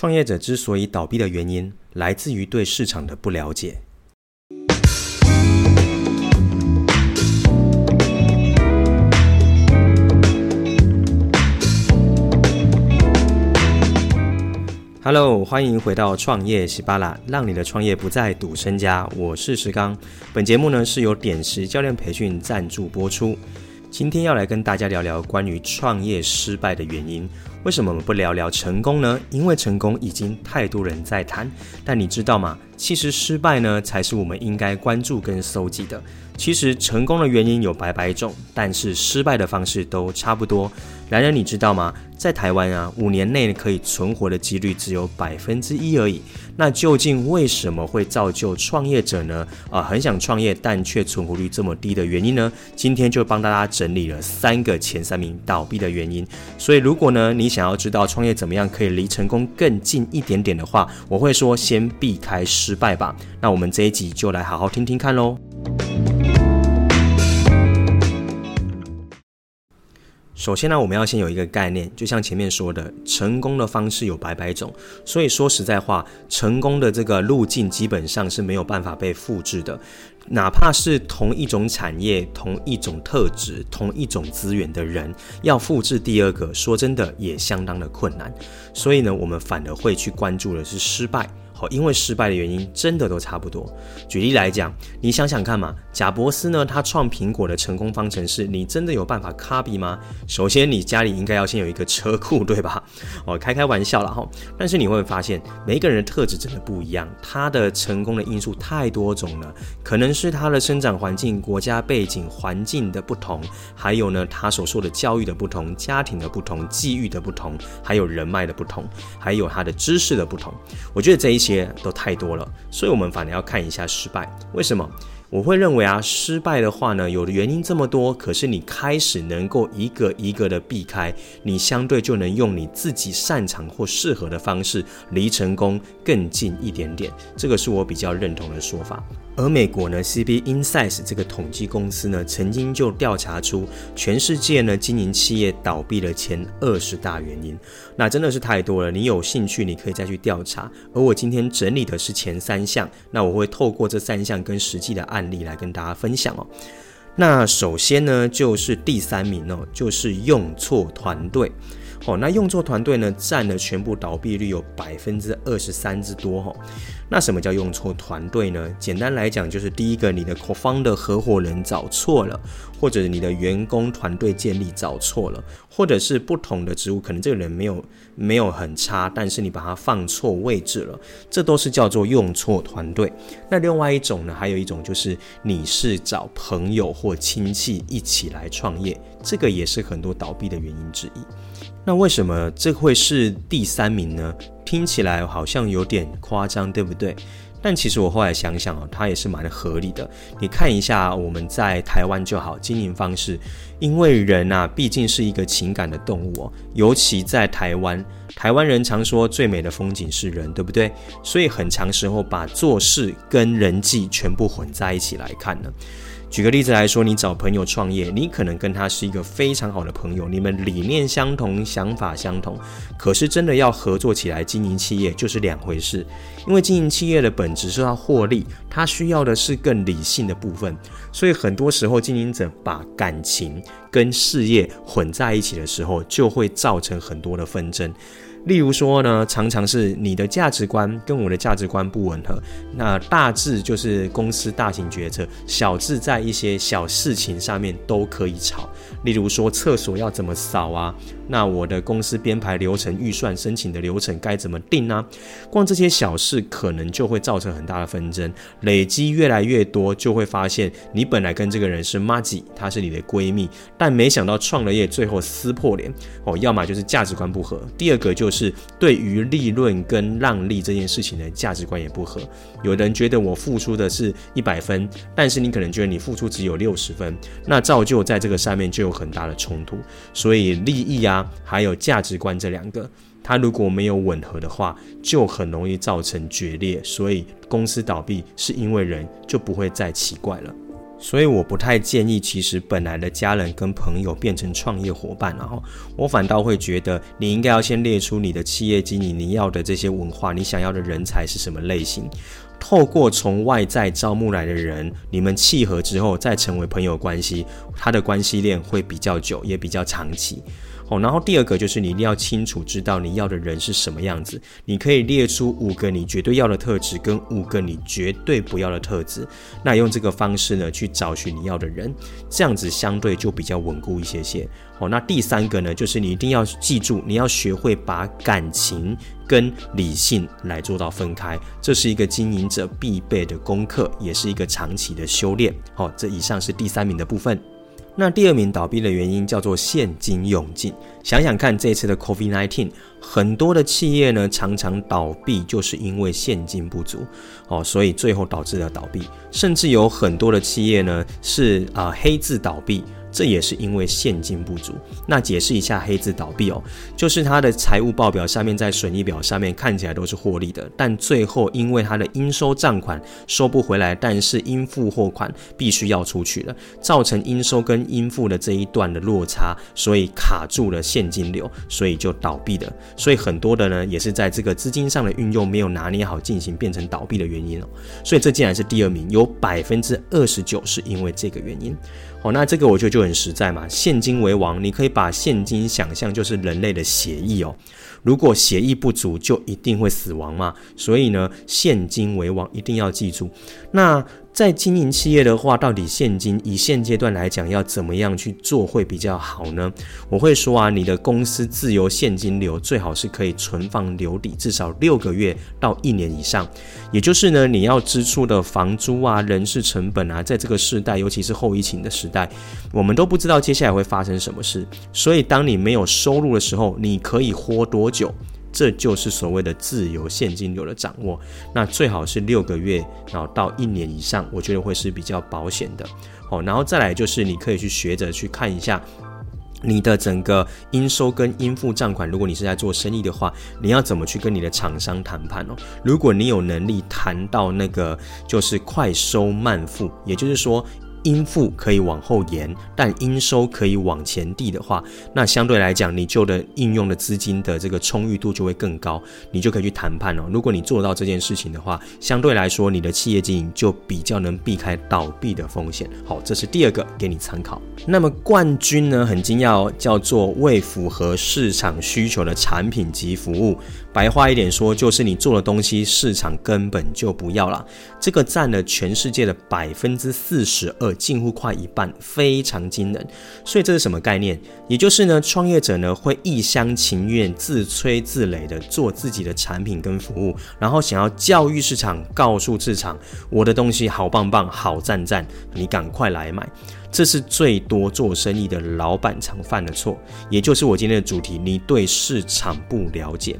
创业者之所以倒闭的原因，来自于对市场的不了解。Hello，欢迎回到创业喜巴拉，让你的创业不再赌身家。我是石刚，本节目呢是由点石教练培训赞助播出。今天要来跟大家聊聊关于创业失败的原因。为什么我们不聊聊成功呢？因为成功已经太多人在谈。但你知道吗？其实失败呢，才是我们应该关注跟搜集的。其实成功的原因有百百种，但是失败的方式都差不多。然而你知道吗？在台湾啊，五年内可以存活的几率只有百分之一而已。那究竟为什么会造就创业者呢？啊，很想创业但却存活率这么低的原因呢？今天就帮大家整理了三个前三名倒闭的原因。所以如果呢，你想要知道创业怎么样可以离成功更近一点点的话，我会说先避开失败吧。那我们这一集就来好好听听看喽。首先呢，我们要先有一个概念，就像前面说的，成功的方式有百百种，所以说实在话，成功的这个路径基本上是没有办法被复制的，哪怕是同一种产业、同一种特质、同一种资源的人，要复制第二个，说真的也相当的困难，所以呢，我们反而会去关注的是失败。因为失败的原因真的都差不多。举例来讲，你想想看嘛，贾伯斯呢，他创苹果的成功方程式，你真的有办法 copy 吗？首先，你家里应该要先有一个车库，对吧？哦，开开玩笑了哈。但是你会发现，每一个人的特质真的不一样，他的成功的因素太多种了，可能是他的生长环境、国家背景、环境的不同，还有呢，他所受的教育的不同、家庭的不同、际遇的不同，还有人脉的不同，还有他的知识的不同。我觉得这一些。都太多了，所以我们反而要看一下失败。为什么？我会认为啊，失败的话呢，有的原因这么多，可是你开始能够一个一个的避开，你相对就能用你自己擅长或适合的方式，离成功更近一点点。这个是我比较认同的说法。而美国呢，CB Insights 这个统计公司呢，曾经就调查出全世界呢经营企业倒闭的前二十大原因，那真的是太多了。你有兴趣，你可以再去调查。而我今天整理的是前三项，那我会透过这三项跟实际的案例来跟大家分享哦。那首先呢，就是第三名哦，就是用错团队。哦，那用错团队呢，占了全部倒闭率有百分之二十三之多哈。那什么叫用错团队呢？简单来讲，就是第一个，你的 co-founder 合伙人找错了，或者你的员工团队建立找错了，或者是不同的职务，可能这个人没有没有很差，但是你把他放错位置了，这都是叫做用错团队。那另外一种呢，还有一种就是你是找朋友或亲戚一起来创业，这个也是很多倒闭的原因之一。那为什么这会是第三名呢？听起来好像有点夸张，对不对？但其实我后来想想哦，它也是蛮合理的。你看一下我们在台湾就好，经营方式，因为人啊毕竟是一个情感的动物哦，尤其在台湾，台湾人常说最美的风景是人，对不对？所以很长时候把做事跟人际全部混在一起来看呢。举个例子来说，你找朋友创业，你可能跟他是一个非常好的朋友，你们理念相同，想法相同，可是真的要合作起来经营企业就是两回事。因为经营企业的本质是要获利，它需要的是更理性的部分，所以很多时候经营者把感情跟事业混在一起的时候，就会造成很多的纷争。例如说呢，常常是你的价值观跟我的价值观不吻合，那大致就是公司大型决策，小至在一些小事情上面都可以吵。例如说厕所要怎么扫啊？那我的公司编排流程、预算、申请的流程该怎么定呢？光这些小事可能就会造成很大的纷争，累积越来越多，就会发现你本来跟这个人是妈吉，她是你的闺蜜，但没想到创了业最后撕破脸哦，要么就是价值观不合，第二个就是对于利润跟让利这件事情的价值观也不合。有人觉得我付出的是一百分，但是你可能觉得你付出只有六十分，那造就在这个上面就有很大的冲突，所以利益啊。还有价值观这两个，它如果没有吻合的话，就很容易造成决裂。所以公司倒闭是因为人，就不会再奇怪了。所以我不太建议，其实本来的家人跟朋友变成创业伙伴，然后我反倒会觉得，你应该要先列出你的企业经营，你要的这些文化，你想要的人才是什么类型，透过从外在招募来的人，你们契合之后再成为朋友关系，他的关系链会比较久，也比较长期。哦，然后第二个就是你一定要清楚知道你要的人是什么样子。你可以列出五个你绝对要的特质，跟五个你绝对不要的特质。那用这个方式呢，去找寻你要的人，这样子相对就比较稳固一些些。哦，那第三个呢，就是你一定要记住，你要学会把感情跟理性来做到分开，这是一个经营者必备的功课，也是一个长期的修炼。好，这以上是第三名的部分。那第二名倒闭的原因叫做现金用尽。想想看，这次的 COVID-19，很多的企业呢常常倒闭，就是因为现金不足哦，所以最后导致了倒闭。甚至有很多的企业呢是啊、黑字倒闭。这也是因为现金不足。那解释一下黑字倒闭哦，就是他的财务报表上面在损益表上面看起来都是获利的，但最后因为他的应收账款收不回来，但是应付货款必须要出去了，造成应收跟应付的这一段的落差，所以卡住了现金流，所以就倒闭的。所以很多的呢也是在这个资金上的运用没有拿捏好，进行变成倒闭的原因哦。所以这竟然是第二名，有百分之二十九是因为这个原因。哦，那这个我觉得就很实在嘛，现金为王，你可以把现金想象就是人类的血液哦。如果血液不足，就一定会死亡嘛。所以呢，现金为王，一定要记住。那在经营企业的话，到底现金以现阶段来讲要怎么样去做会比较好呢？我会说啊，你的公司自由现金流最好是可以存放留底至少六个月到一年以上。也就是呢，你要支出的房租啊、人事成本啊，在这个时代，尤其是后疫情的时代，我们都不知道接下来会发生什么事。所以，当你没有收入的时候，你可以活多久？这就是所谓的自由现金流的掌握，那最好是六个月，然后到一年以上，我觉得会是比较保险的。哦，然后再来就是你可以去学着去看一下你的整个应收跟应付账款，如果你是在做生意的话，你要怎么去跟你的厂商谈判哦？如果你有能力谈到那个就是快收慢付，也就是说。应付可以往后延，但应收可以往前递的话，那相对来讲，你就的应用的资金的这个充裕度就会更高，你就可以去谈判哦。如果你做到这件事情的话，相对来说，你的企业经营就比较能避开倒闭的风险。好，这是第二个给你参考。那么冠军呢，很惊讶哦，叫做未符合市场需求的产品及服务。白话一点说，就是你做的东西市场根本就不要了。这个占了全世界的百分之四十二，近乎快一半，非常惊人。所以这是什么概念？也就是呢，创业者呢会一厢情愿、自吹自擂的做自己的产品跟服务，然后想要教育市场，告诉市场我的东西好棒棒、好赞赞，你赶快来买。这是最多做生意的老板常犯的错，也就是我今天的主题：你对市场不了解。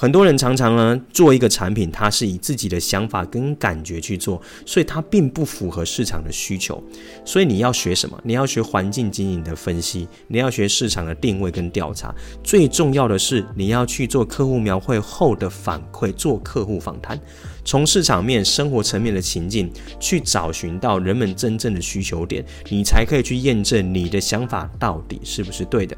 很多人常常呢做一个产品，他是以自己的想法跟感觉去做，所以他并不符合市场的需求。所以你要学什么？你要学环境经营的分析，你要学市场的定位跟调查。最重要的是，你要去做客户描绘后的反馈，做客户访谈，从市场面、生活层面的情境去找寻到人们真正的需求点，你才可以去验证你的想法到底是不是对的。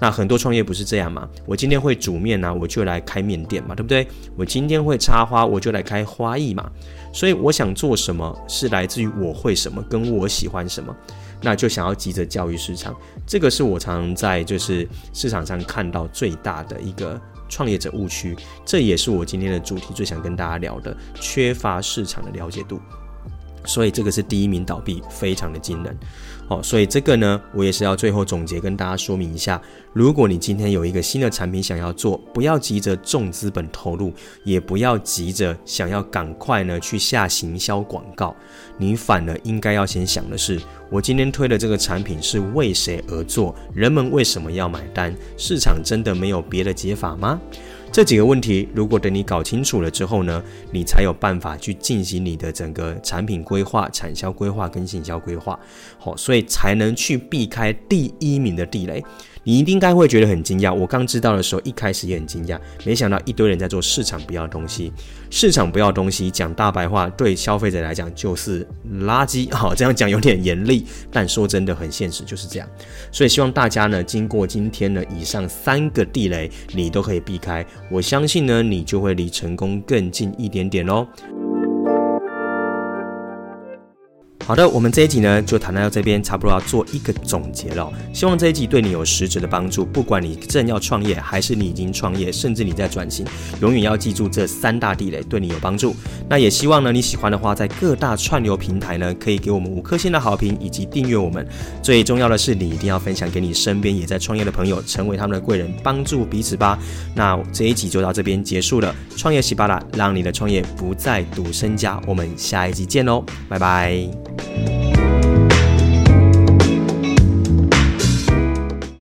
那很多创业不是这样嘛？我今天会煮面呢，我就来开面店嘛，对不对？我今天会插花，我就来开花艺嘛。所以我想做什么是来自于我会什么，跟我喜欢什么，那就想要急着教育市场。这个是我常在就是市场上看到最大的一个创业者误区，这也是我今天的主题最想跟大家聊的，缺乏市场的了解度。所以这个是第一名倒闭，非常的惊人。好，所以这个呢，我也是要最后总结跟大家说明一下。如果你今天有一个新的产品想要做，不要急着重资本投入，也不要急着想要赶快呢去下行销广告，你反而应该要先想的是，我今天推的这个产品是为谁而做？人们为什么要买单？市场真的没有别的解法吗？这几个问题，如果等你搞清楚了之后呢，你才有办法去进行你的整个产品规划、产销规划跟行销规划，好，所以才能去避开第一名的地雷。你一定应该会觉得很惊讶。我刚知道的时候，一开始也很惊讶，没想到一堆人在做市场不要的东西。市场不要东西，讲大白话，对消费者来讲就是垃圾。好，这样讲有点严厉，但说真的很现实，就是这样。所以希望大家呢，经过今天呢以上三个地雷，你都可以避开。我相信呢，你就会离成功更近一点点喽。好的，我们这一集呢就谈到这边，差不多要做一个总结了。希望这一集对你有实质的帮助。不管你正要创业，还是你已经创业，甚至你在转型，永远要记住这三大地雷对你有帮助。那也希望呢，你喜欢的话，在各大串流平台呢，可以给我们五颗星的好评，以及订阅我们。最重要的是，你一定要分享给你身边也在创业的朋友，成为他们的贵人，帮助彼此吧。那这一集就到这边结束了。创业喜巴拉，让你的创业不再赌身家。我们下一集见喽，拜拜。Bye.